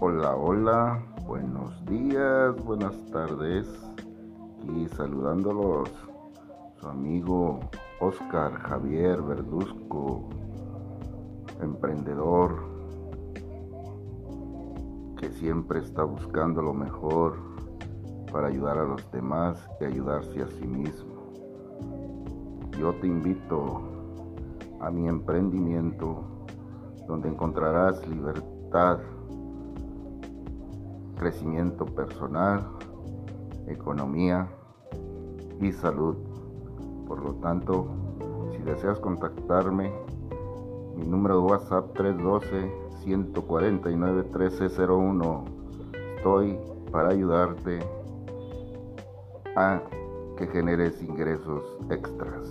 Hola, buenos días, buenas tardes. Y saludándolos, su amigo Oscar Javier Verduzco, emprendedor que siempre está buscando lo mejor para ayudar a los demás y ayudarse a sí mismo. Yo te invito a mi emprendimiento donde encontrarás libertad crecimiento personal, economía y salud. Por lo tanto, si deseas contactarme, mi número de WhatsApp 312-149-1301. Estoy para ayudarte a que generes ingresos extras.